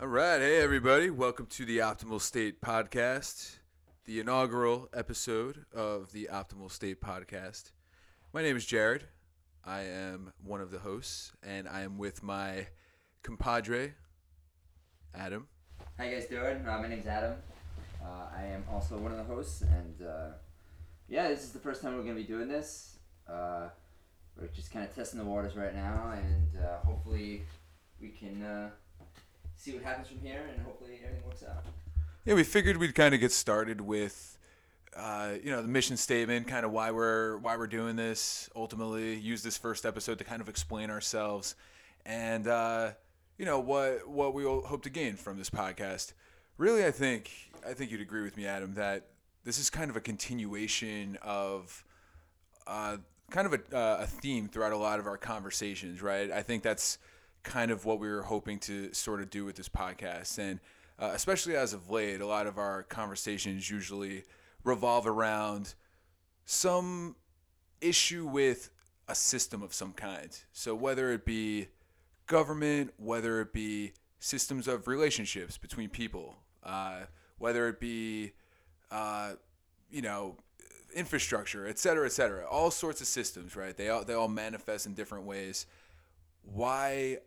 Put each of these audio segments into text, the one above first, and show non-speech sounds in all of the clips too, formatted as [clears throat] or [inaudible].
All right. Hey, everybody. Welcome to the Optimal State Podcast, the inaugural episode of the Optimal State Podcast. My name is Jared. I am one of the hosts, and I am with my compadre, Adam. How you guys doing? Uh, my name's Adam. Uh, I am also one of the hosts, and uh, yeah, this is the first time we're gonna be doing this. Uh, we're just kind of testing the waters right now, and uh, hopefully we can uh, see what happens from here, and hopefully everything works out. Yeah, we figured we'd kind of get started with, uh, you know, the mission statement, kind of why we're why we're doing this. Ultimately, use this first episode to kind of explain ourselves, and uh, you know what what we hope to gain from this podcast. Really, I think I think you'd agree with me, Adam, that this is kind of a continuation of. Uh, kind of a, uh, a theme throughout a lot of our conversations, right? I think that's kind of what we were hoping to sort of do with this podcast. And uh, especially as of late, a lot of our conversations usually revolve around some issue with a system of some kind. So whether it be government, whether it be systems of relationships between people, uh, whether it be, uh, you know, infrastructure, et cetera, et cetera, all sorts of systems, right? They all, they all manifest in different ways. Why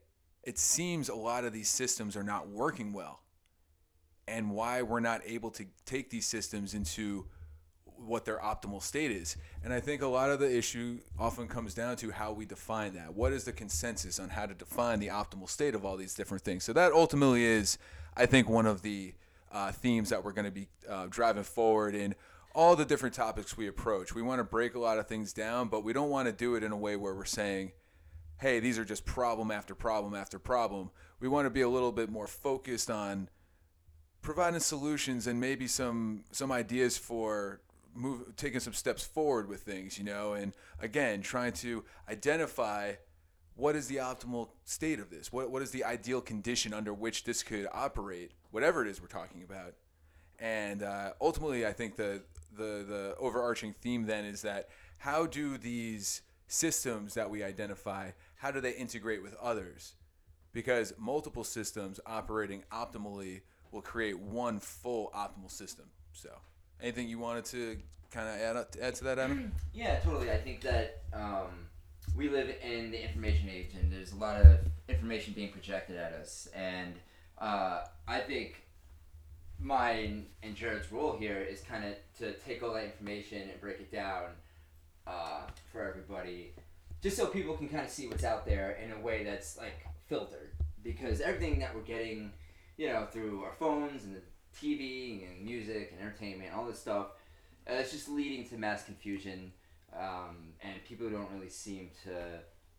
it seems a lot of these systems are not working well and why we're not able to take these systems into what their optimal state is. And I think a lot of the issue often comes down to how we define that. What is the consensus on how to define the optimal state of all these different things? So that ultimately is, I think, one of the uh, themes that we're going to be uh, driving forward in all the different topics we approach. We want to break a lot of things down, but we don't want to do it in a way where we're saying, hey, these are just problem after problem after problem. We want to be a little bit more focused on providing solutions and maybe some some ideas for move taking some steps forward with things, you know, and again, trying to identify what is the optimal state of this? What what is the ideal condition under which this could operate, whatever it is we're talking about. And uh, ultimately, I think the the the overarching theme then is that how do these systems that we identify how do they integrate with others because multiple systems operating optimally will create one full optimal system so anything you wanted to kind of add, add to that adam [clears throat] Yeah, totally. I think that um, we live in the information age, and there's a lot of information being projected at us. And uh, I think mine and Jared's role here is kind of to take all that information and break it down uh, for everybody, just so people can kind of see what's out there in a way that's like filtered. Because everything that we're getting, you know, through our phones and the TV and music and entertainment, all this stuff, uh, it's just leading to mass confusion, um, and people don't really seem to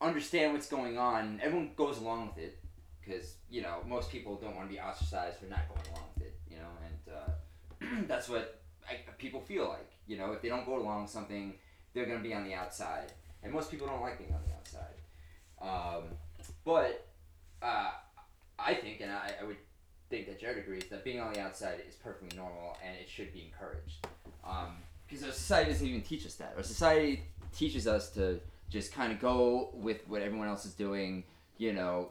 understand what's going on. Everyone goes along with it because you know most people don't want to be ostracized for not going along with it. You know, and uh, [clears throat] that's what I, people feel like. You know, if they don't go along with something, they're gonna be on the outside, and most people don't like being on the outside. Um, but uh, I think, and I, I would think that Jared agrees that being on the outside is perfectly normal and it should be encouraged. Because our society doesn't even teach us that. Our society teaches us to just kind of go with what everyone else is doing, you know,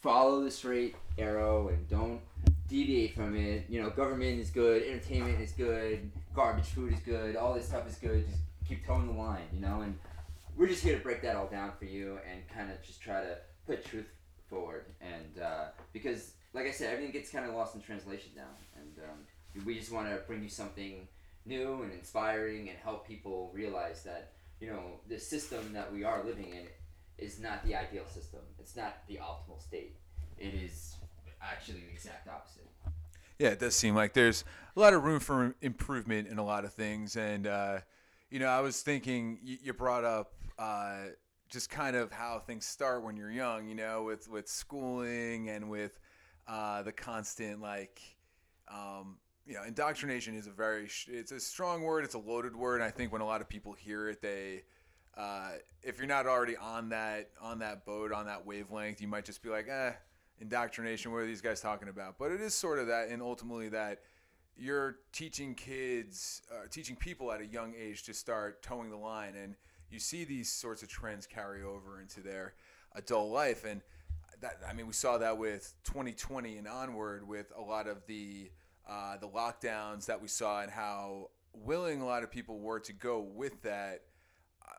follow the straight arrow and don't deviate from it. You know, government is good, entertainment is good, garbage food is good, all this stuff is good. Just keep towing the line, you know, and we're just here to break that all down for you and kind of just try to put truth forward. And uh, because, like I said, everything gets kind of lost in translation now, and um, we just want to bring you something new and inspiring and help people realize that you know the system that we are living in is not the ideal system. It's not the optimal state. It is actually the exact opposite. Yeah, it does seem like there's a lot of room for improvement in a lot of things. And, uh, you know, I was thinking you, brought up uh, just kind of how things start when you're young, you know, with, with schooling and with uh, the constant, like, um, you know, indoctrination is a very, it's a strong word, it's a loaded word. And I think when a lot of people hear it, they, uh, if you're not already on that on that boat on that wavelength, you might just be like, eh, indoctrination. What are these guys talking about? But it is sort of that, and ultimately that you're teaching kids, uh, teaching people at a young age to start towing the line, and you see these sorts of trends carry over into their adult life. And that I mean, we saw that with 2020 and onward with a lot of the uh, the lockdowns that we saw and how willing a lot of people were to go with that.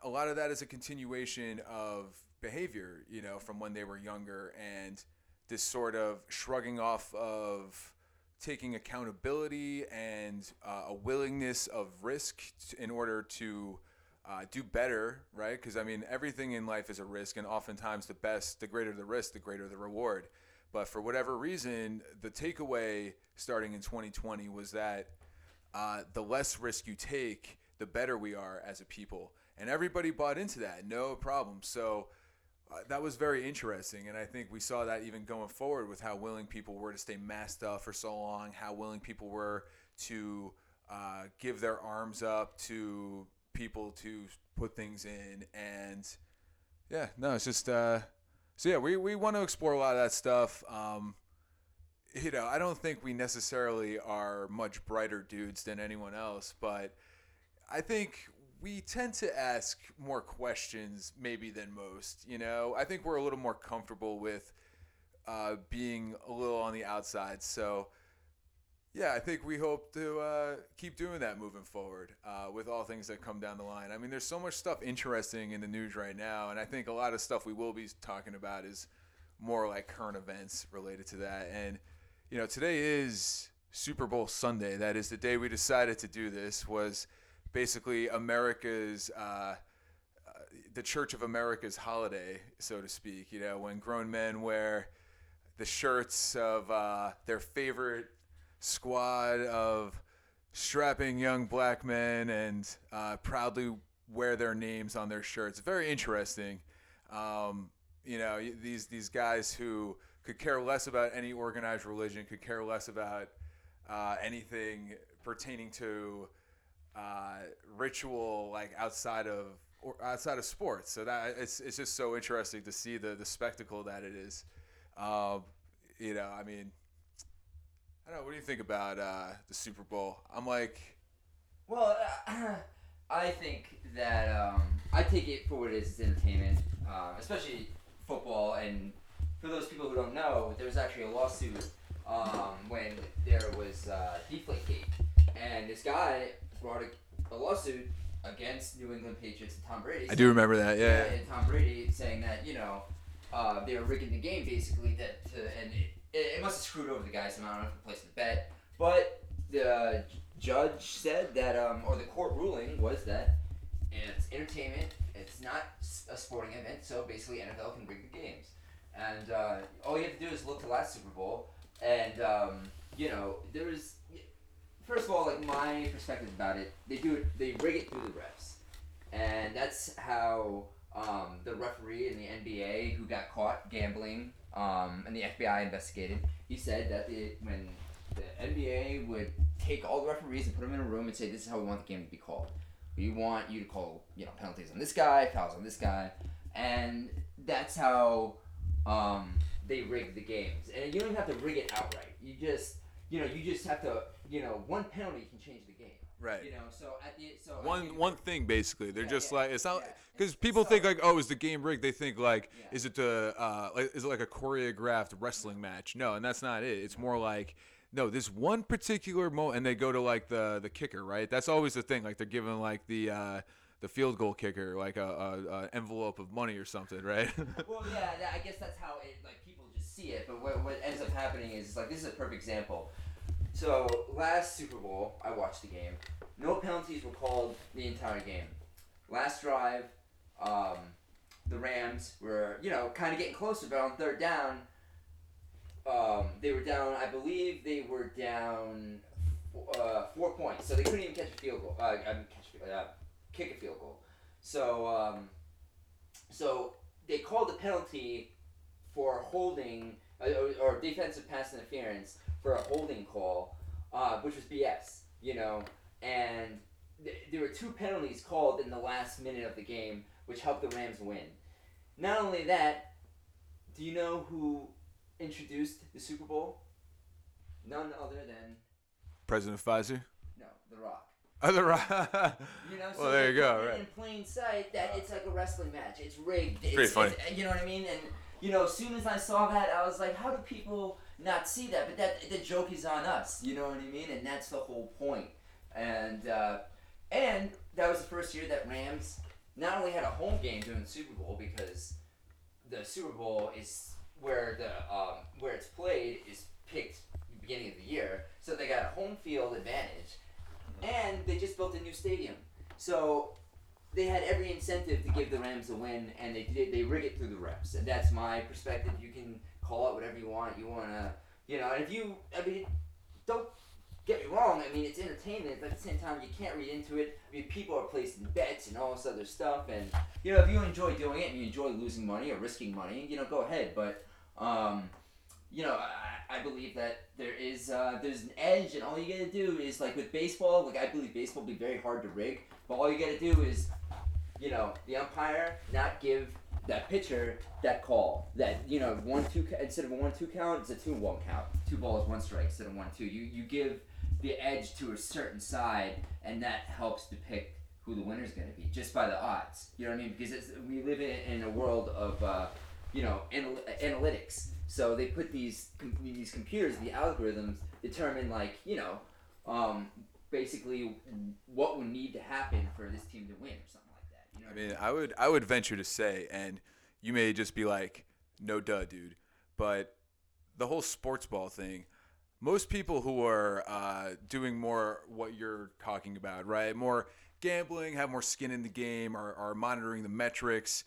A lot of that is a continuation of behavior, you know, from when they were younger and this sort of shrugging off of taking accountability and uh, a willingness of risk in order to uh, do better, right? Because I mean, everything in life is a risk, and oftentimes the best, the greater the risk, the greater the reward. But for whatever reason, the takeaway starting in 2020 was that uh, the less risk you take, the better we are as a people. And everybody bought into that, no problem. So uh, that was very interesting. And I think we saw that even going forward with how willing people were to stay masked up for so long, how willing people were to uh, give their arms up to people to put things in. And yeah, no, it's just, uh, so yeah, we, we want to explore a lot of that stuff. Um, you know, I don't think we necessarily are much brighter dudes than anyone else, but I think we tend to ask more questions maybe than most. You know, I think we're a little more comfortable with uh, being a little on the outside. So, yeah, I think we hope to uh, keep doing that moving forward uh, with all things that come down the line. I mean, there's so much stuff interesting in the news right now, and I think a lot of stuff we will be talking about is more like current events related to that. And you know, today is Super Bowl Sunday. That is the day we decided to do this. Was basically America's. Uh, uh, the Church of America's holiday, so to speak, you know, when grown men wear the shirts of uh, their favorite squad of strapping young black men and uh, proudly wear their names on their shirts. Very interesting. Um, you know, these these guys who could care less about any organized religion, could care less about uh, anything pertaining to uh, ritual, like outside of or outside of sports. So that it's it's just so interesting to see the the spectacle that it is. Um, you know, I mean, I don't know. What do you think about uh, the Super Bowl? I'm like, well, uh, [clears throat] I think that um, I take it for what it is, it's entertainment, um, especially football. And for those people who don't know, there was actually a lawsuit um, when there was uh, Deflategate, and this guy brought a, a, lawsuit against New England Patriots and Tom Brady. I do remember that, yeah. And Tom Brady saying that you know uh, they were rigging the game basically that to, and it, it, must have screwed over the guys. I don't know if they placed the bet, but the judge said that, um, or the court ruling was that it's entertainment. It's not a sporting event, so basically NFL can rig the games. And uh, all you have to do is look to last Super Bowl, and um, you know there's first of all like my perspective about it. They do it. They rig it through the refs, and that's how um, the referee in the NBA who got caught gambling um, and the FBI investigated. He said that when the NBA would take all the referees and put them in a room and say, "This is how we want the game to be called. We want you to call, you know, penalties on this guy, fouls on this guy," and that's how um, they rig the games. And you don't even have to rig it outright. You just, you know, you just have to, you know, one penalty can change the game. Right. You know, so at the so one one thing basically, they're Yeah, just yeah, like it's not yeah. because people So- think like oh is the game rigged? They think like Yeah. is it the uh like, is it like a choreographed wrestling match? No, and that's not it. It's more like no, this one particular moment, and they go to like the the kicker, right? That's always the thing. Like they're giving like the uh the field goal kicker like a, a, a envelope of money or something, right? well, yeah, I guess that's how it like see it. But what, what ends up happening is like this is a perfect example. So last Super Bowl, I watched the game. No penalties were called the entire game. Last drive, um, the Rams were you know kind of getting closer, but on third down, um, they were down. I believe they were down uh, four points, so they couldn't even catch a field goal. Uh, I mean, catch uh, kick a field goal. So um, so they called the penalty for holding uh, or, or defensive pass interference for a holding call, uh, which was BS. You know, and th- there were two penalties called in the last minute of the game, which helped the Rams win. Not only that, do you know who introduced the Super Bowl? None other than President Pfizer. no, The Rock. Other right. [laughs] You know, so Well, there you go, right. In plain sight, that it's like a wrestling match. It's rigged. It's, pretty funny. it's- you know what I mean? And you know, as soon as I saw that, I was like, how do people not see that? But that the joke is on us. You know what I mean? And that's the whole point. And uh, and that was the first year that Rams not only had a home game during the Super Bowl because the Super Bowl is where the um, where it's played is picked beginning of the year, so they got a home field advantage, and they just built a new stadium, so they had every incentive to give the Rams a win, and they did. They rig it through the refs, and that's my perspective. You can call it whatever you want. You wanna, you know, and if you, I mean, don't get me wrong. I mean, it's entertainment, but at the same time, you can't read into it. I mean, people are placing bets and all this other stuff, and you know, if you enjoy doing it and you enjoy losing money or risking money, you know, go ahead. But um, you know, I, I believe that there is uh, there's an edge, and all you gotta do is like with baseball. Like I believe baseball will be very hard to rig, but all you gotta do is, you know, the umpire not give that pitcher that call that you know one two instead of a one two count it's a two one count. Two balls one strike instead of one two. You you give the edge to a certain side and that helps depict who the winner's going to be just by the odds. You know what i mean? Because it's, we live in, in a world of uh, you know anal- analytics. So they put these com- these computers the algorithms determine like you know um, basically what would need to happen for this team to win or something I mean? I would I would venture to say, and you may just be like, no duh, dude, but the whole sports ball thing. Most people who are uh, doing more what you're talking about, right? More gambling, have more skin in the game, are, are monitoring the metrics.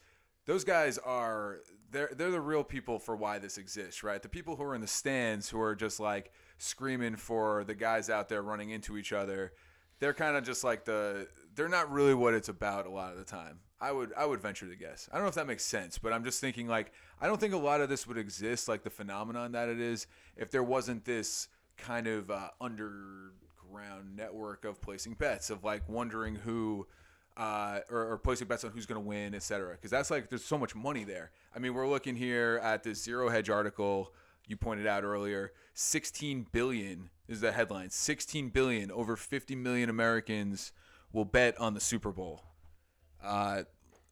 Those guys are they're they're the real people for why this exists, right? The people who are in the stands who are just like screaming for the guys out there running into each other. They're kind of just like the they're not really what it's about a lot of the time. I would I would venture to guess. I don't know if that makes sense, but I'm just thinking like I don't think a lot of this would exist like the phenomenon that it is if there wasn't this kind of uh, underground network of placing bets of like wondering who uh, or, or placing bets on who's going to win, et cetera. Because that's like there's so much money there. I mean, we're looking here at this zero hedge article you pointed out earlier. 16 billion is the headline. 16 billion, over 50 million Americans will bet on the Super Bowl. Uh,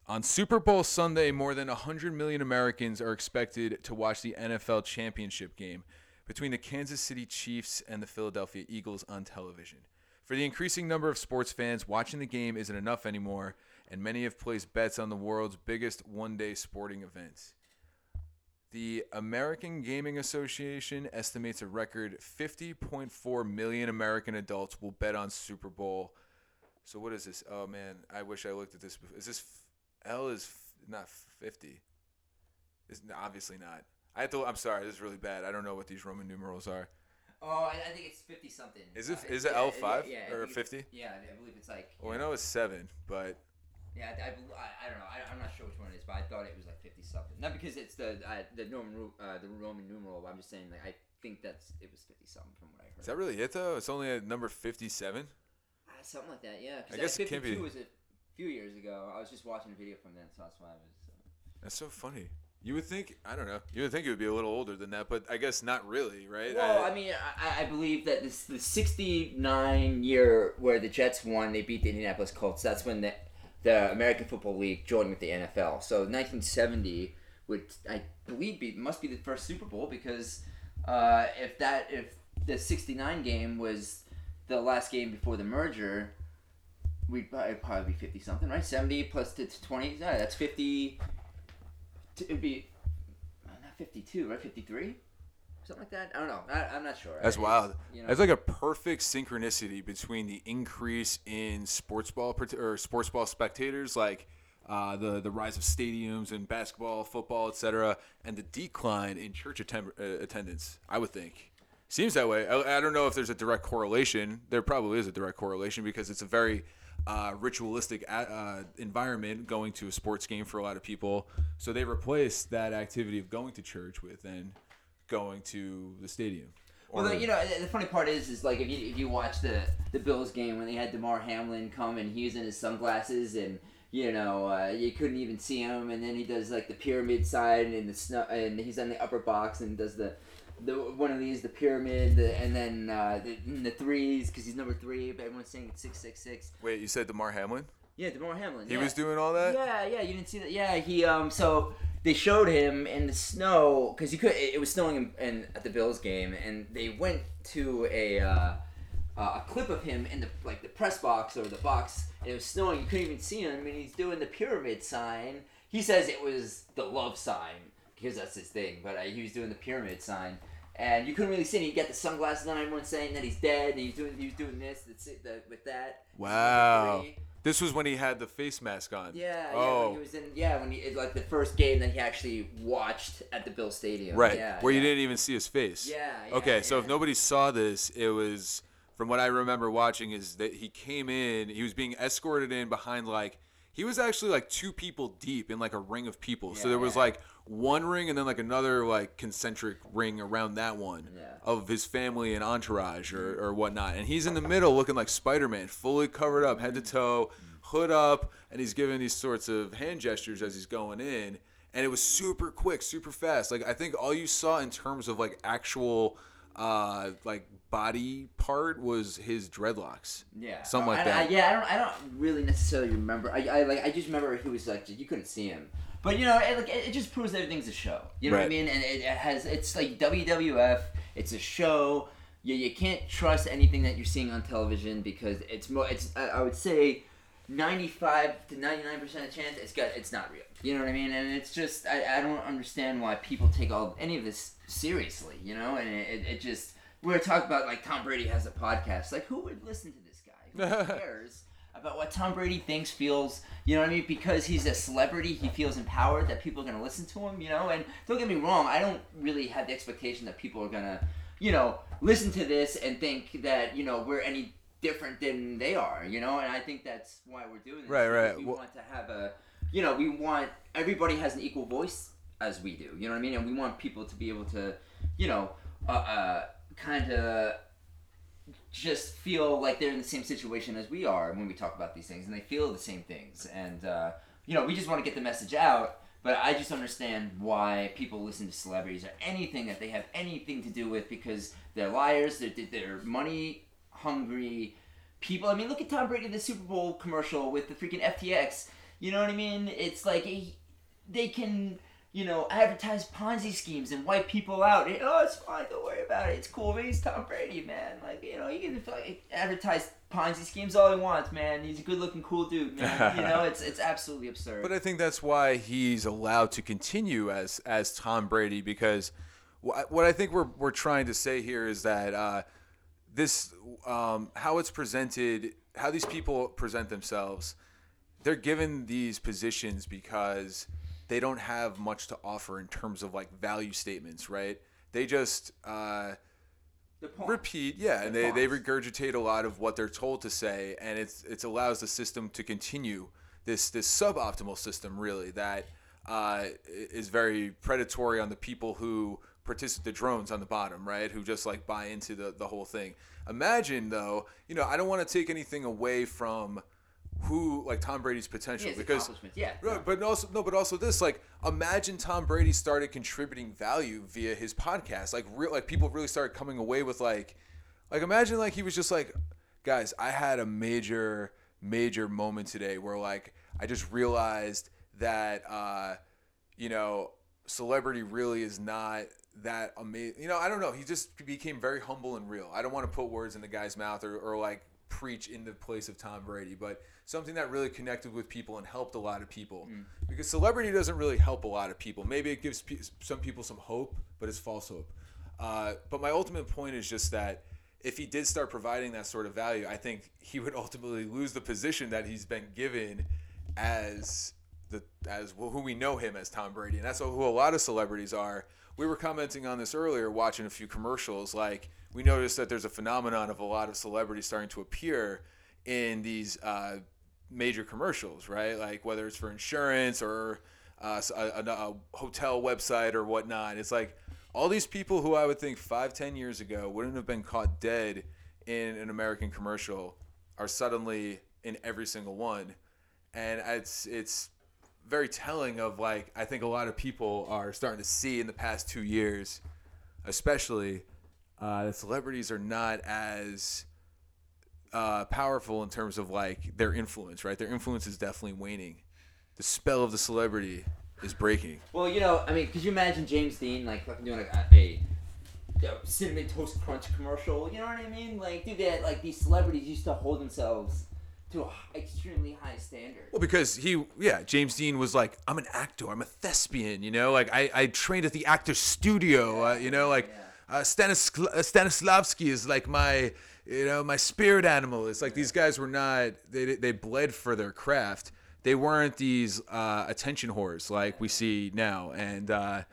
on Super Bowl Sunday, more than 100 million Americans are expected to watch the NFL championship game between the Kansas City Chiefs and the Philadelphia Eagles on television. For the increasing number of sports fans, watching the game isn't enough anymore, and many have placed bets on the world's biggest one day sporting events. The American Gaming Association estimates a record 50.4 million American adults will bet on Super Bowl. So what is this? Oh man, I wish I looked at this. before. Is this f- L is f- not 50? It's n- obviously not. I have to. I'm sorry. This is really bad. I don't know what these Roman numerals are. Oh, I, I think it's fifty something. Is it- Uh, is it yeah, L5 yeah, yeah, or 50? Yeah, I believe it's like. Well, I know it's seven, but Yeah, I, I, I, I don't know. I, I'm not sure which one it is, but I thought it was like fifty something. Not because it's the uh, the Roman uh, the Roman numeral. I'm just saying like I think that's it was fifty something from what I heard. is that really it though? It's only at number 57. Uh, something like that, yeah. I guess it can't 52 be- was a few years ago. I was just watching a video from then, so that's why I was. Uh, That's so funny. You would think I don't know. You would think it would be a little older than that, but I guess not really, right? Well, I mean, I, I believe that this the '69 year where the Jets won, they beat the Indianapolis Colts. That's when the the American Football League joined with the NFL. So 1970 would I believe be must be the first Super Bowl because uh, if that if the '69 game was the last game before the merger, we'd probably, probably be 50 something, right? 70 plus to 20, yeah, that's 50. It'd be uh, not 52, right? 53 something like that. I don't know. I, I'm not sure. That's It's, wild. You know, That's like a perfect synchronicity between the increase in sports ball or sports ball spectators, like uh, the the rise of stadiums and basketball, football, etc., and the decline in church atten- uh, attendance. I would think seems that way. I, I don't know if there's a direct correlation. There probably is a direct correlation because it's a very uh, ritualistic a- uh, environment going to a sports game for a lot of people. So they replace that activity of going to church with then going to the stadium. Well, Or- you know, the funny part is, is like if you if you watch the the Bills game when they had Damar Hamlin come and he was in his sunglasses and you know uh, you couldn't even see him, and then he does like the pyramid side and the snow, and he's on the upper box and does the. The, one of these, the pyramid, the, and then uh, the, the threes, because he's number three, but everyone's saying it's six six six. Wait, you said Damar Hamlin? Yeah, Damar Hamlin. He yeah. was doing all that? Yeah, yeah, you didn't see that. Yeah, he um so they showed him in the snow because you could. It, it was snowing in, in, at the Bills game, and they went to a uh, uh, a clip of him in the like the press box or the box, and it was snowing. You couldn't even see him, and he's doing the pyramid sign. He says it was the love sign because that's his thing, but uh, he was doing the pyramid sign. And you couldn't really see him. He got the sunglasses on. Everyone's saying that he's dead, and he's doing he was doing this, that's it, the, with that. Wow. Three. This was when he had the face mask on. Yeah, yeah. Oh. When he was in, yeah, when he like the first game that he actually watched at the Bill Stadium. Right. Yeah, where yeah. you didn't even see his face. Yeah. yeah Okay, so if yeah. nobody saw this, it was from what I remember watching is that he came in, he was being escorted in behind like he was actually like two people deep in like a ring of people. so there was yeah. like one ring and then like another like concentric ring around that one Yeah. of his family and entourage or, or whatnot. And he's in the middle looking like Spider Man, fully covered up, head to toe, hood up, and he's giving these sorts of hand gestures as he's going in. And it was super quick, super fast. Like I think all you saw in terms of like actual uh like body part was his dreadlocks. Yeah, Something like I- that. I, yeah, I don't. I don't really necessarily remember. I, I like. I just remember he was like you couldn't see him, but you know, it, like it, it just proves everything's a show. You know what I mean? And it, it has. It's like WWF. It's a show. You, you can't trust anything that you're seeing on television because it's more. It's I, I would say. 95 to 99 percent of chance it's got it's not real you know what i mean and it's just i, I don't understand why people take all any of this seriously you know and it, it, it just we were talking about like tom brady has a podcast like who would listen to this guy who [laughs] cares about what tom brady thinks feels you know what i mean? Because he's a celebrity he feels empowered that people are going to listen to him you know? And don't get me wrong i don't really have the expectation that people are going to you know listen to this and think that you know we're any different than they are you know? And i think that's why we're doing this. Right, right. we Well- want to have a you know we want everybody has an equal voice as we do you know what i mean? And we want people to be able to you know uh, uh, kind of just feel like they're in the same situation as we are when we talk about these things and they feel the same things and uh, you know we just want to get the message out but i just understand why people listen to celebrities or anything that they have anything to do with because they're liars they're, they're money hungry people i mean look at tom brady the super bowl commercial with the freaking ftx you know what i mean it's like he- they can you know, advertise Ponzi schemes and wipe people out. Oh, it's fine. Don't about it. It's cool. Man. He's Tom Brady, man. Like, you know, he can like, advertise Ponzi schemes all he wants, man. He's a good-looking, cool dude, man. [laughs] you know, it's it's absolutely absurd. But I think that's why he's allowed to continue as as Tom Brady because wh- what I think we're we're trying to say here is that uh, this um, how it's presented, how these people present themselves, they're given these positions because they don't have much to offer in terms of like value statements, right? They just uh, the repeat yeah and they, they regurgitate a lot of what they're told to say and it's it allows the system to continue this this suboptimal system really that uh, is very predatory on the people who participate the drones on the bottom right who just like buy into the, the whole thing. Imagine though you know i don't want to take anything away from who like tom brady's potential because. Yeah. Right, but also no, but also this like imagine Tom Brady started contributing value via his podcast. Like real like people really started coming away with like like imagine like he was just like guys, I had a major major moment today where like I just realized that uh you know celebrity really is not that amazing. You know, I don't know. He just became very humble and real. I don't want to put words in the guy's mouth or, or like preach in the place of Tom Brady, but something that really connected with people and helped a lot of people. Because celebrity doesn't really help a lot of people. Maybe it gives pe- some people some hope, but it's false hope. Uh, but my ultimate point is just that if he did start providing that sort of value, I think he would ultimately lose the position that he's been given as the as who we know him as Tom Brady, and that's who a lot of celebrities are. We were commenting on this earlier, watching a few commercials. Like we noticed that there's a phenomenon of a lot of celebrities starting to appear in these uh, major commercials, right? Like whether it's for insurance or uh, a, a, a hotel website or whatnot. It's like all these people who I would think five, ten years ago wouldn't have been caught dead in an American commercial are suddenly in every single one, and it's it's very telling of like I think a lot of people are starting to see in the past two years, especially uh, that celebrities are not as uh, powerful in terms of like their influence, right? Their influence is definitely waning. The spell of the celebrity is breaking. Well, you know, I mean, could you imagine James Dean like fucking doing a, a, a cinnamon toast crunch commercial? You know what I mean? Like, dude, that like these celebrities used to hold themselves to an extremely high standard. Well, because he, yeah, James Dean was like, I'm an actor, I'm a thespian, you know, like I, I trained at the actor studio, uh, you know, like uh, Stanis, uh, Stanislavski is like my, you know, my spirit animal. It's like these guys were not, they, they bled for their craft. They weren't these uh, attention whores like we see now. And uh,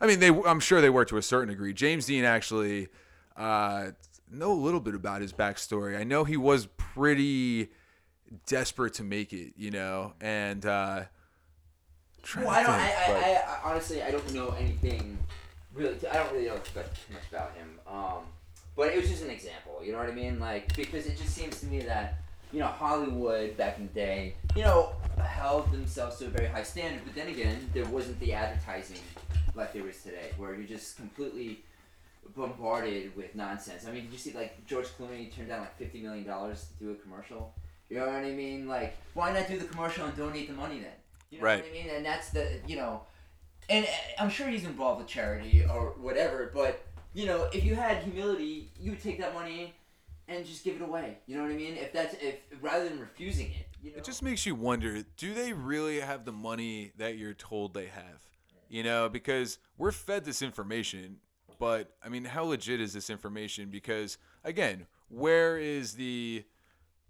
I mean, they, I'm sure they were to a certain degree. James Dean actually uh, know a little bit about his backstory. I know he was pretty desperate to make it, you know, and uh, Well, I don't. Think, I, I, I honestly, I don't know anything really. I don't really know too much about him. Um, but it was just an example. You know what I mean? Like because it just seems to me that you know Hollywood back in the day, you know, held themselves to a very high standard. But then again, there wasn't the advertising like there is today, where you're just completely bombarded with nonsense. I mean, did you see like George Clooney turned down like fifty million dollars to do a commercial? You know what I mean? Like, why not do the commercial and donate the money then? You know Right. what I mean? And that's the you know, and uh, I'm sure he's involved with charity or whatever. But you know, if you had humility, you would take that money and just give it away. You know what I mean? If that's if rather than refusing it, you know. It just makes you wonder do they really have the money that you're told they have? You know, because we're fed this information, but I mean, how legit is this information? Because again, where is the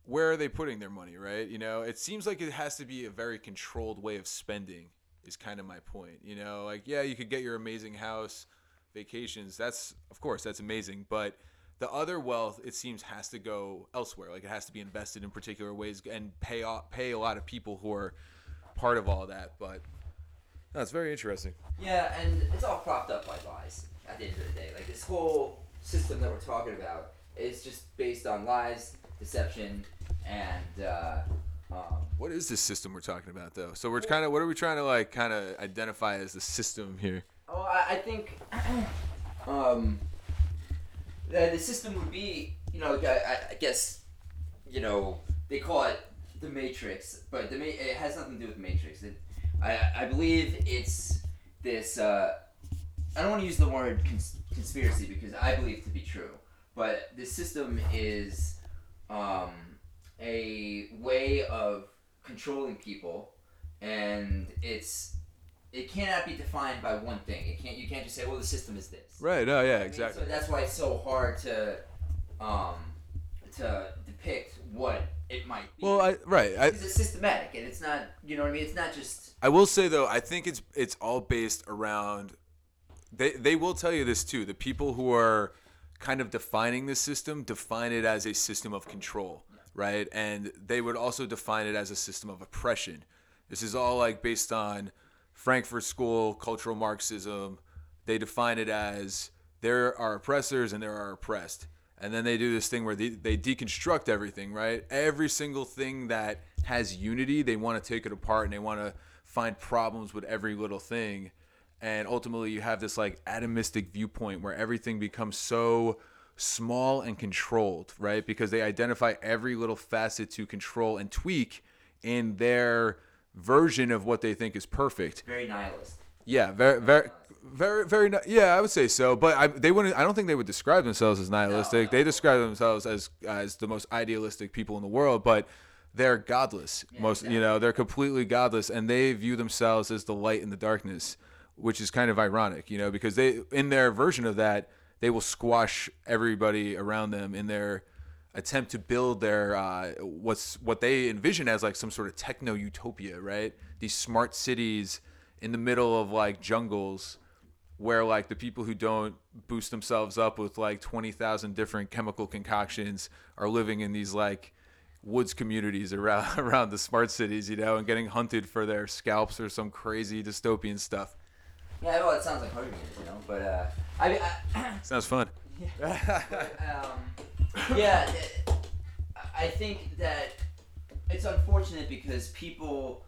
where are they putting their money, right? You know, it seems like it has to be a very controlled way of spending is kind of my point. You know, like yeah, you could get your amazing house, vacations. That's of course that's amazing, but the other wealth it seems has to go elsewhere. Like it has to be invested in particular ways and pay off, pay a lot of people who are part of all that. But no, very interesting. Yeah, and it's all propped up by lies at the end of the day. Like this whole system that we're talking about is just based on lies, deception, and uh, um, What is this system we're talking about though? So we're kind of what are we trying to like kind of identify as the system here? Oh, I, I think [clears throat] um, the, the system would be, you know, I, I- guess, you know, they call it the Matrix, but the Ma- it has nothing to do with the Matrix. It, I, I believe it's this. Uh, I don't want to use the word cons- conspiracy because I believe it to be true, but this system is um, a way of controlling people, and it's it cannot be defined by one thing. It can't. You can't just say, "Well, the system is this." Right. Oh yeah, I mean, exactly. So that's why it's so hard to um, to depict what it might be. Well, I right. I, it's systematic and it's not. You know what I mean? It's not just. I will say though, I think it's it's all based around. They they will tell you this too. The people who are kind of defining the system define it as a system of control, right? And they would also define it as a system of oppression. This is all like based on Frankfurt School cultural Marxism. They define it as there are oppressors and there are oppressed. And then they do this thing where they, they deconstruct everything, right? Every single thing that has unity, they want to take it apart and they want to find problems with every little thing. And ultimately, you have this like atomistic viewpoint where everything becomes so small and controlled, right? Because they identify every little facet to control and tweak in their version of what they think is perfect. Very nihilist. Yeah, very, very, very, very. Yeah, I would say so. But I, they wouldn't. I don't think they would describe themselves as nihilistic. no. They describe themselves as as the most idealistic people in the world. But they're godless. most, you know, they're completely godless, and they view themselves as the light in the darkness, which is kind of ironic, you know, because they, in their version of that, they will squash everybody around them in their attempt to build their uh, what's what they envision as like some sort of techno utopia, right? These smart cities in the middle of like jungles where like the people who don't boost themselves up with like 20,000 different chemical concoctions are living in these like woods communities around [laughs] around the smart cities, you know, and getting hunted for their scalps or some crazy dystopian stuff. Yeah, well, it sounds like Hungry Games, you know. But uh, I mean, I, Sounds fun. um, yeah, [laughs] I think that it's unfortunate because people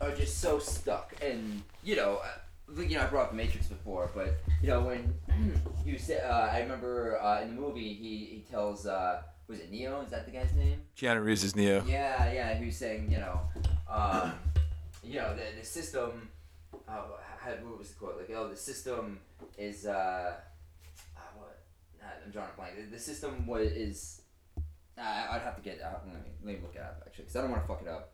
are just so stuck, and you know, uh, you know, I brought up the Matrix before, but you know, when [clears throat] you said, uh, I remember uh, in the movie, he he tells, uh, was it Neo? Is that the guy's name? Keanu Reeves is Neo. Yeah, yeah. He was saying, you know, um, you know, the, the system oh, how, what was the quote? Like, oh, the system is uh, uh what? I'm drawing a blank. The, the system was is. Uh, I'd have to get. Uh, let me let me look it up actually, because I don't want to fuck it up.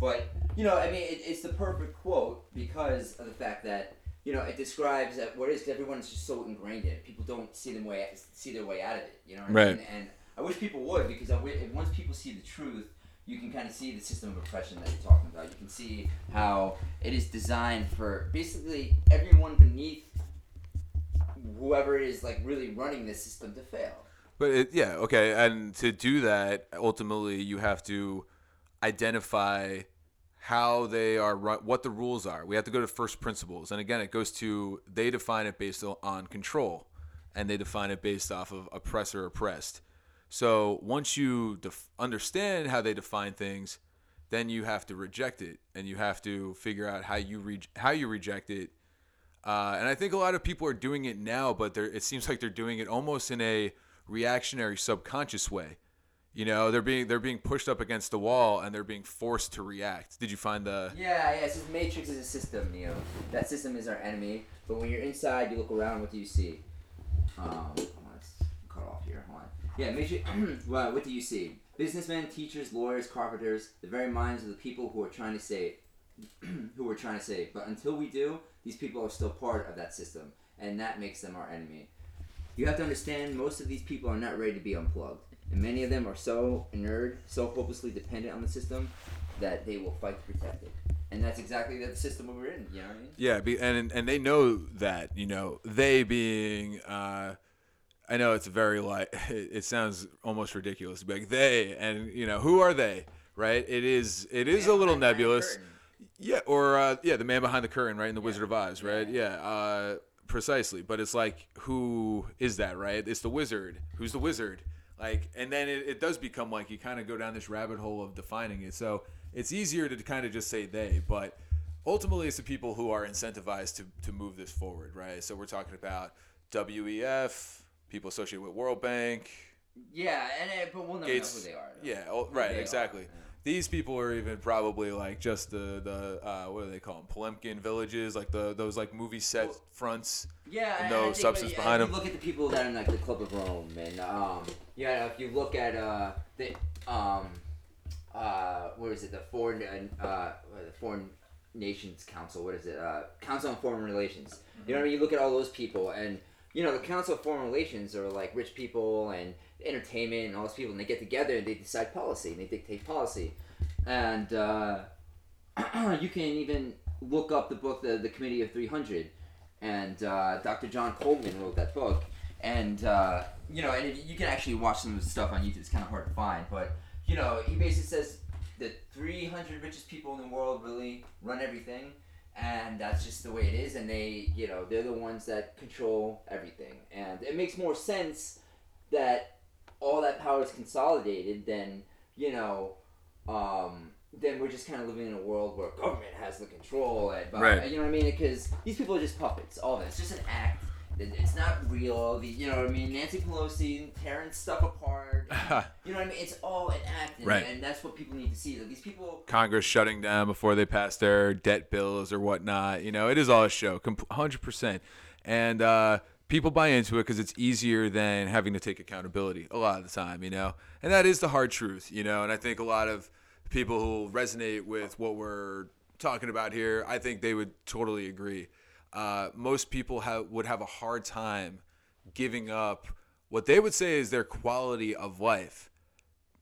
But you know, I mean, it, it's the perfect quote because of the fact that you know it describes that what is. Everyone's just so ingrained in it. People don't see them way see their way out of it. You know, what I Right. mean? And I wish people would because I wi- once people see the truth, you can kind of see the system of oppression that you're talking about. You can see how it is designed for basically everyone beneath whoever is like really running this system to fail. But it, yeah, okay, and to do that, ultimately, you have to identify how they are run, what the rules are. We have to go to first principles, and again, it goes to they define it based on control, and they define it based off of oppressor oppressed. So once you def- understand how they define things, then you have to reject it, and you have to figure out how you re- how you reject it. Uh, and I think a lot of people are doing it now, but it seems like they're doing it almost in a reactionary, subconscious way. You know, they're being they're being pushed up against the wall, and they're being forced to react. Did you find the? Yeah, yeah. It says Matrix is a system, Neo. That system is our enemy. But when you're inside, you look around. What do you see? Um, Yeah, well, [clears throat] what do you see? Businessmen, teachers, lawyers, carpenters, the very minds of the people who are trying to save, [clears throat] who we're trying to save. But until we do, these people are still part of that system, and that makes them our enemy. You have to understand, most of these people are not ready to be unplugged, and many of them are so inert, so hopelessly dependent on the system, that they will fight to protect it. And that's exactly the system we're in. You know what I mean? Yeah, and and they know that. You know, they being. Uh, I know it's very like [laughs] it, sounds almost ridiculous. be Like they, and you know, who are they? Right? It is. It is a little nebulous. Yeah, or uh, yeah, the man behind the curtain, right in the Wizard of Oz, right? Yeah, uh, precisely. But it's like, who is that, right? It's the wizard. Who's the wizard? Like, and then it, it does become like you kind of go down this rabbit hole of defining it. So it's easier to kind of just say they, but ultimately it's the people who are incentivized to to move this forward, right? So we're talking about WEF, people associated with World Bank, Yeah, and uh, but we'll never Gates. know who they are. though. Yeah, oh, right, they are, exactly. yeah. These people are even probably like just the the uh, what do they call them? Potemkin villages, like the those like movie set Well- fronts. Yeah, no I think, substance but, behind them. Look at the people that are in like the Club of Rome, and um, yeah, if you look at uh, the um, uh, what is it? The foreign uh, uh, the foreign nations council. What is it? Uh, Council on Foreign Relations. You know what I mean? You look at all those people, and you know the Council of Foreign Relations are like rich people and entertainment and all those people, and they get together and they decide policy and they dictate policy, and uh, [clears throat] you can even look up the book, the the Committee of Three Hundred and uh, Dr. John Coleman wrote that book. And uh, you know, and you can actually watch some of the stuff on YouTube. It's kind of hard to find, but you know, he basically says the 300 richest people in the world really run everything, and that's just the way it is. And they, you know, they're the ones that control everything. And it makes more sense that all that power is consolidated than you know. Um, then we're just kind of living in a world where government has the control, and but, Right. you know what I mean? Because these people are just puppets. All of it. It's just an act. It- It's not real. The, you know what I mean? Nancy Pelosi tearing stuff apart. [laughs] you know what I mean? It's all an act, and, Right. and that's what people need to see. That these people. Congress shutting down before they pass their debt bills or whatnot. You know, it is all a show, hundred percent. And uh, people buy into it because it's easier than having to take accountability a lot of the time. You know, and that is the hard truth. You know, and I think a lot of people who resonate with what we're talking about here, I think they would totally agree. Uh, most people have would have a hard time giving up what they would say is their quality of life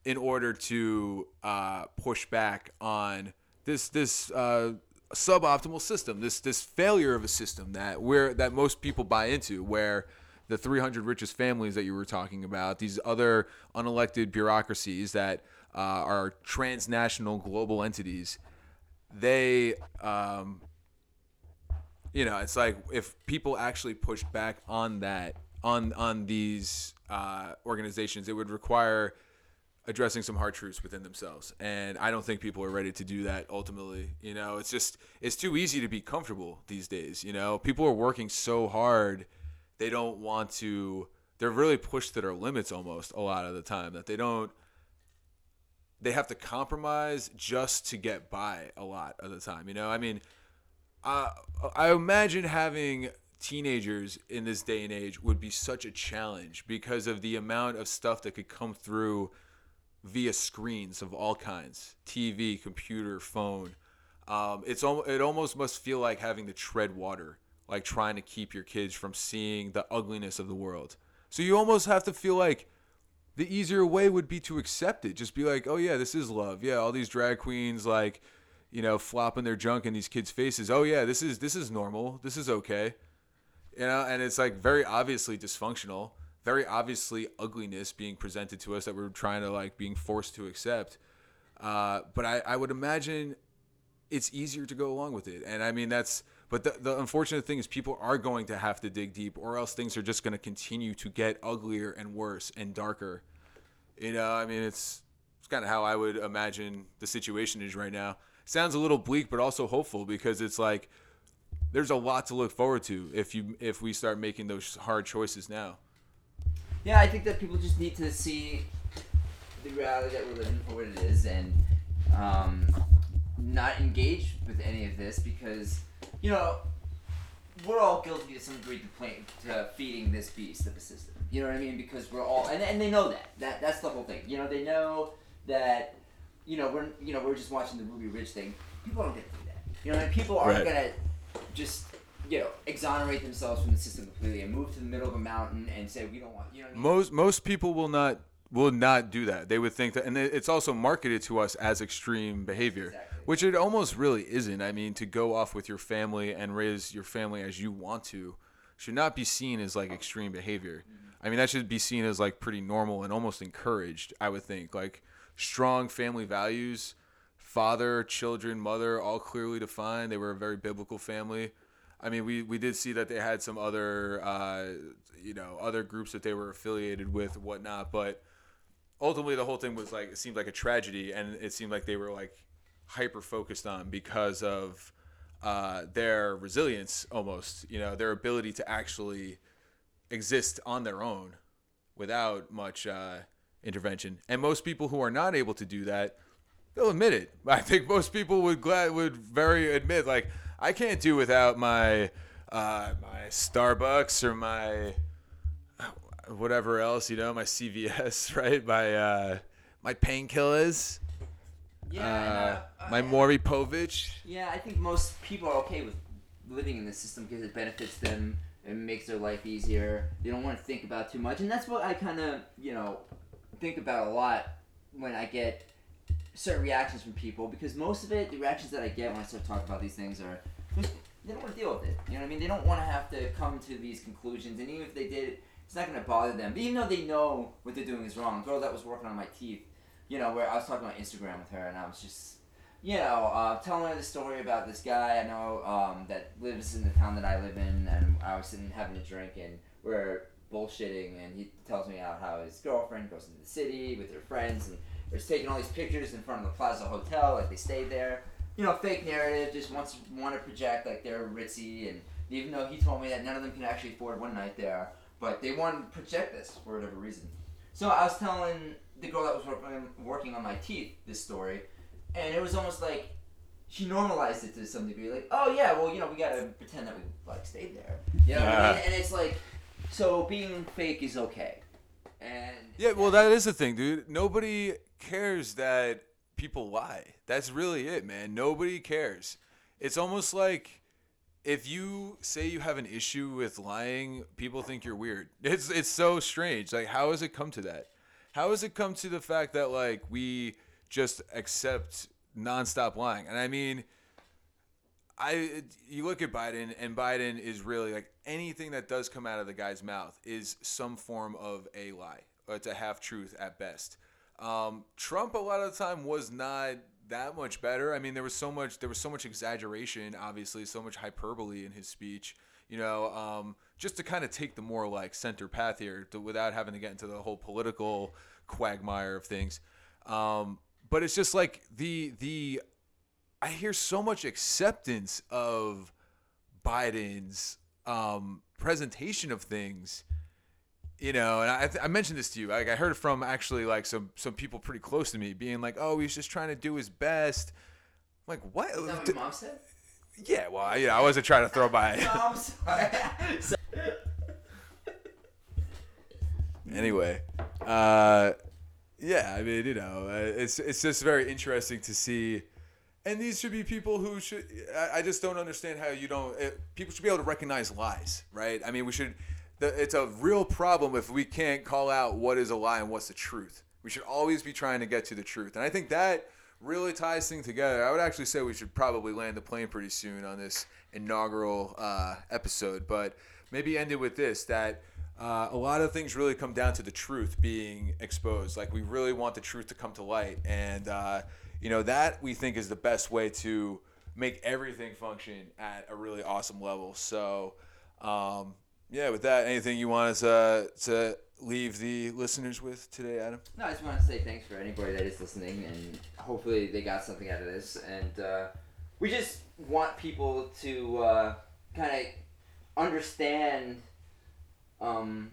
in order to uh, push back on this this uh, suboptimal system, this this failure of a system that where that most people buy into, where the 300 richest families that you were talking about, these other unelected bureaucracies that uh, are transnational global entities, they um, you know, it's like if people actually pushed back on that, on on these uh, organizations, it would require addressing some hard truths within themselves. And I don't think people are ready to do that ultimately. You know, it's just it's too easy to be comfortable these days. You know, people are working so hard, they don't want to. They're really pushed to their limits almost a lot of the time that they don't. They have to compromise just to get by a lot of the time. You know, I mean. Uh, I imagine having teenagers in this day and age would be such a challenge because of the amount of stuff that could come through via screens of all kinds TV, computer, phone. Um, it's it almost must feel like having to tread water, like trying to keep your kids from seeing the ugliness of the world. So you almost have to feel like the easier way would be to accept it. Just be like, oh yeah, this is love. Yeah, all these drag queens like, you know, flopping their junk in these kids' faces. Oh yeah, this is this is normal. This is okay. You know, and it's like very obviously dysfunctional, very obviously ugliness being presented to us that we're trying to like being forced to accept. Uh, but I, I would imagine it's easier to go along with it. And I mean that's but the, the unfortunate thing is people are going to have to dig deep or else things are just going to continue to get uglier and worse and darker. You know, I mean it's it's kind of how I would imagine the situation is right now. Sounds a little bleak but also hopeful because it's like there's a lot to look forward to if you if we start making those hard choices now. Yeah, I think that people just need to see the reality that we're living for what it is and um, not engage with any of this because, you know, we're all guilty to some degree to, play, to feeding this beast of the system. You know what I mean? Because we're all, and, and they know that. that. That's the whole thing. You know, they know that, you know, we're, you know, we're just watching the Ruby Ridge thing. People don't get to do that. You know, what I mean? people aren't Right. going to just you know, exonerate themselves from the system completely and move to the middle of a mountain and say we don't want, you know. I mean? Most most people will not will not do that. They would think that, and it's also marketed to us as extreme behavior, Exactly. which it almost really isn't. I mean, to go off with your family and raise your family as you want to should not be seen as like extreme behavior. Mm-hmm. I mean, that should be seen as like pretty normal and almost encouraged. I would think like strong family values, father, children, mother, all clearly defined. They were a very biblical family. I mean, we, we did see that they had some other, uh, you know, other groups that they were affiliated with, whatnot. But ultimately, the whole thing was like it seemed like a tragedy, and it seemed like they were like hyper focused on because of uh, their resilience, almost. You know, their ability to actually exist on their own without much uh, intervention. And most people who are not able to do that, they'll admit it. [laughs] I think most people would glad would very admit like I can't do without my uh, my Starbucks or my whatever else you know my CVS [laughs] right my uh, my painkillers yeah, uh, uh, my Maury Povich Yeah, I think most people are okay with living in this system because it benefits them and makes their life easier. They don't want to think about too much, and that's what I kind of you know think about a lot when I get certain reactions from people because most of it, the reactions that I get when I start talking about these things are they don't want to deal with it. You know what I mean? They don't want to have to come to these conclusions, and even if they did, it's not going to bother them. But even though they know what they're doing is wrong, girl that was working on my teeth, you know, where I was talking on Instagram with her, and I was just you know, uh, telling her the story about this guy I know um, that lives in the town that I live in, and I was sitting having a drink, and we're bullshitting, and he tells me out how his girlfriend goes into the city with her friends, and they're taking all these pictures in front of the Plaza Hotel, like they stayed there. You know, fake narrative, just wants want to project like they're ritzy, and even though he told me that none of them can actually afford one night there, but they want to project this for whatever reason. So I was telling the girl that was working working on my teeth this story, and it was almost like she normalized it to some degree. Like, oh yeah, well you know we gotta pretend that we like stayed there. You know what I mean? And it's like, so being fake is okay. And yeah well that is the thing dude. Nobody cares that people lie. That's really it man. Nobody cares. It's almost like if you say you have an issue with lying people think you're weird. [laughs] It's it's so strange. Like how has it come to that? How has it come to the fact that like we just accept nonstop lying? And i mean I you look at Biden and Biden is really like anything that does come out of the guy's mouth is some form of a lie it's a half truth at best. Um, Trump a lot of the time was not that much better. I mean, there was so much there was so much exaggeration, obviously, so much hyperbole in his speech. You know, um, just to kind of take the more like center path here, to, without having to get into the whole political quagmire of things. Um, but it's just like the the I hear so much acceptance of Biden's um, presentation of things, you know. And I, I mentioned this to you. Like I heard from actually like some some people pretty close to me, being like, "Oh, he's just trying to do his best." I'm like what? Is that what your mom said? Yeah, well, you know, I wasn't trying to throw my. [laughs] No, I'm sorry. [laughs] Anyway, uh, yeah, I mean, you know, uh, it's it's just very interesting to see, and these should be people who should. I, just don't understand how you don't. It, people should be able to recognize lies, right? I mean, we should. The, it's a real problem if we can't call out what is a lie and what's the truth. We should always be trying to get to the truth, and I think that really ties things together. I would actually say we should probably land the plane pretty soon on this inaugural uh, episode, but maybe end it with this that uh, a lot of things really come down to the truth being exposed. Like we really want the truth to come to light, and uh, you know that we think is the best way to make everything function at a really awesome level. So, um, yeah, with that, anything you want us uh, to leave the listeners with today, Adam? No, I just want to say thanks for anybody that is listening, and hopefully they got something out of this. And uh, we just want people to uh, kind of understand um,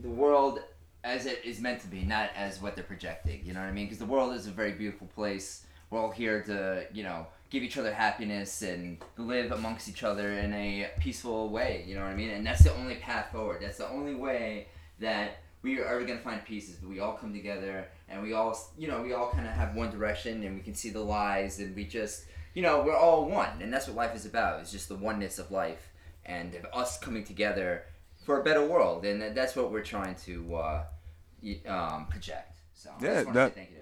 the world as it is meant to be, not as what they're projecting. You know what I mean? Because the world is a very beautiful place. We're all here to, you know, give each other happiness and live amongst each other in a peaceful way. You know what I mean? And that's the only path forward. That's the only way that we are ever gonna find peace is that we all come together and we all, you know, we all kind of have one direction and we can see the lies and we just, you know, we're all one. And that's what life is about. It's just the oneness of life and of us coming together for a better world. And that's what we're trying to uh, um, project. So I Yeah, just want to that- thank you.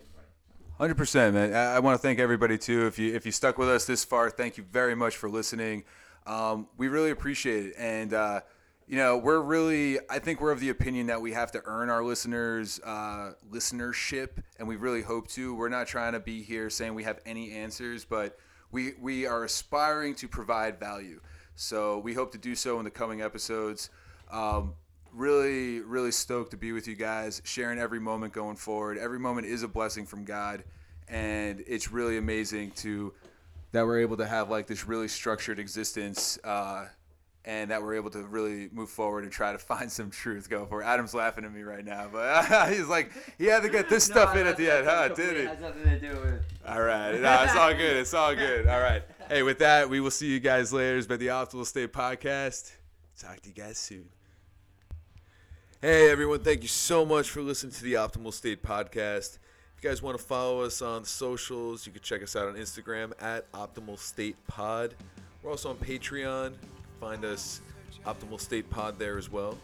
Hundred percent, man. I, I want to thank everybody too. If you if you stuck with us this far, thank you very much for listening. Um, we really appreciate it, and uh, you know we're really. I think we're of the opinion that we have to earn our listeners' uh, listenership, and we really hope to. We're not trying to be here saying we have any answers, but we we are aspiring to provide value. So we hope to do so in the coming episodes. Um, really, really stoked to be with you guys, sharing every moment going forward. Every moment is a blessing from God, and it's really amazing to that we're able to have like this really structured existence, uh, and that we're able to really move forward and try to [laughs] find some truth. Go for it. Adam's laughing at me right now, but [laughs] he's like, he had to get this [laughs] stuff in at the end, huh? Did he? Has nothing to do with. All right. No, it's all good. It's all good. All right. Hey, with that, we will see you guys later. It's been the Optimal State Podcast. Talk to you guys soon. Hey, everyone. Thank you so much for listening to the Optimal State Podcast. If you guys want to follow us on socials, you can check us out on Instagram at Optimal State Pod. We're also on Patreon. Find us Optimal State Pod there as well.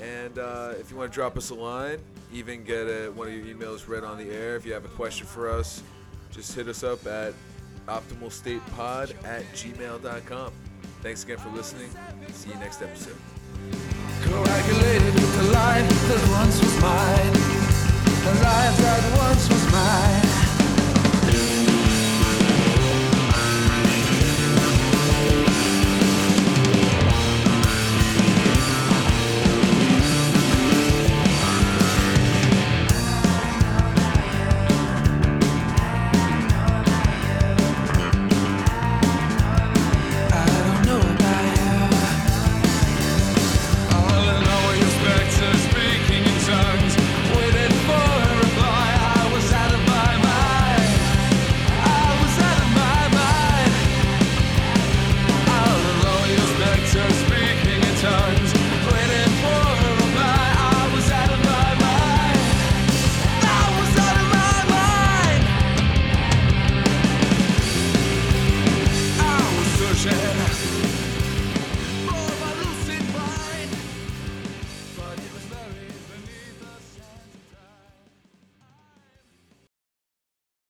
And uh, if you want to drop us a line, even get a, one of your emails read on the air, if you have a question for us, just hit us up at optimalstatepod at gmail.com. Thanks again for listening. See you next episode. Coagulated with the life that once was mine. The life that once was mine.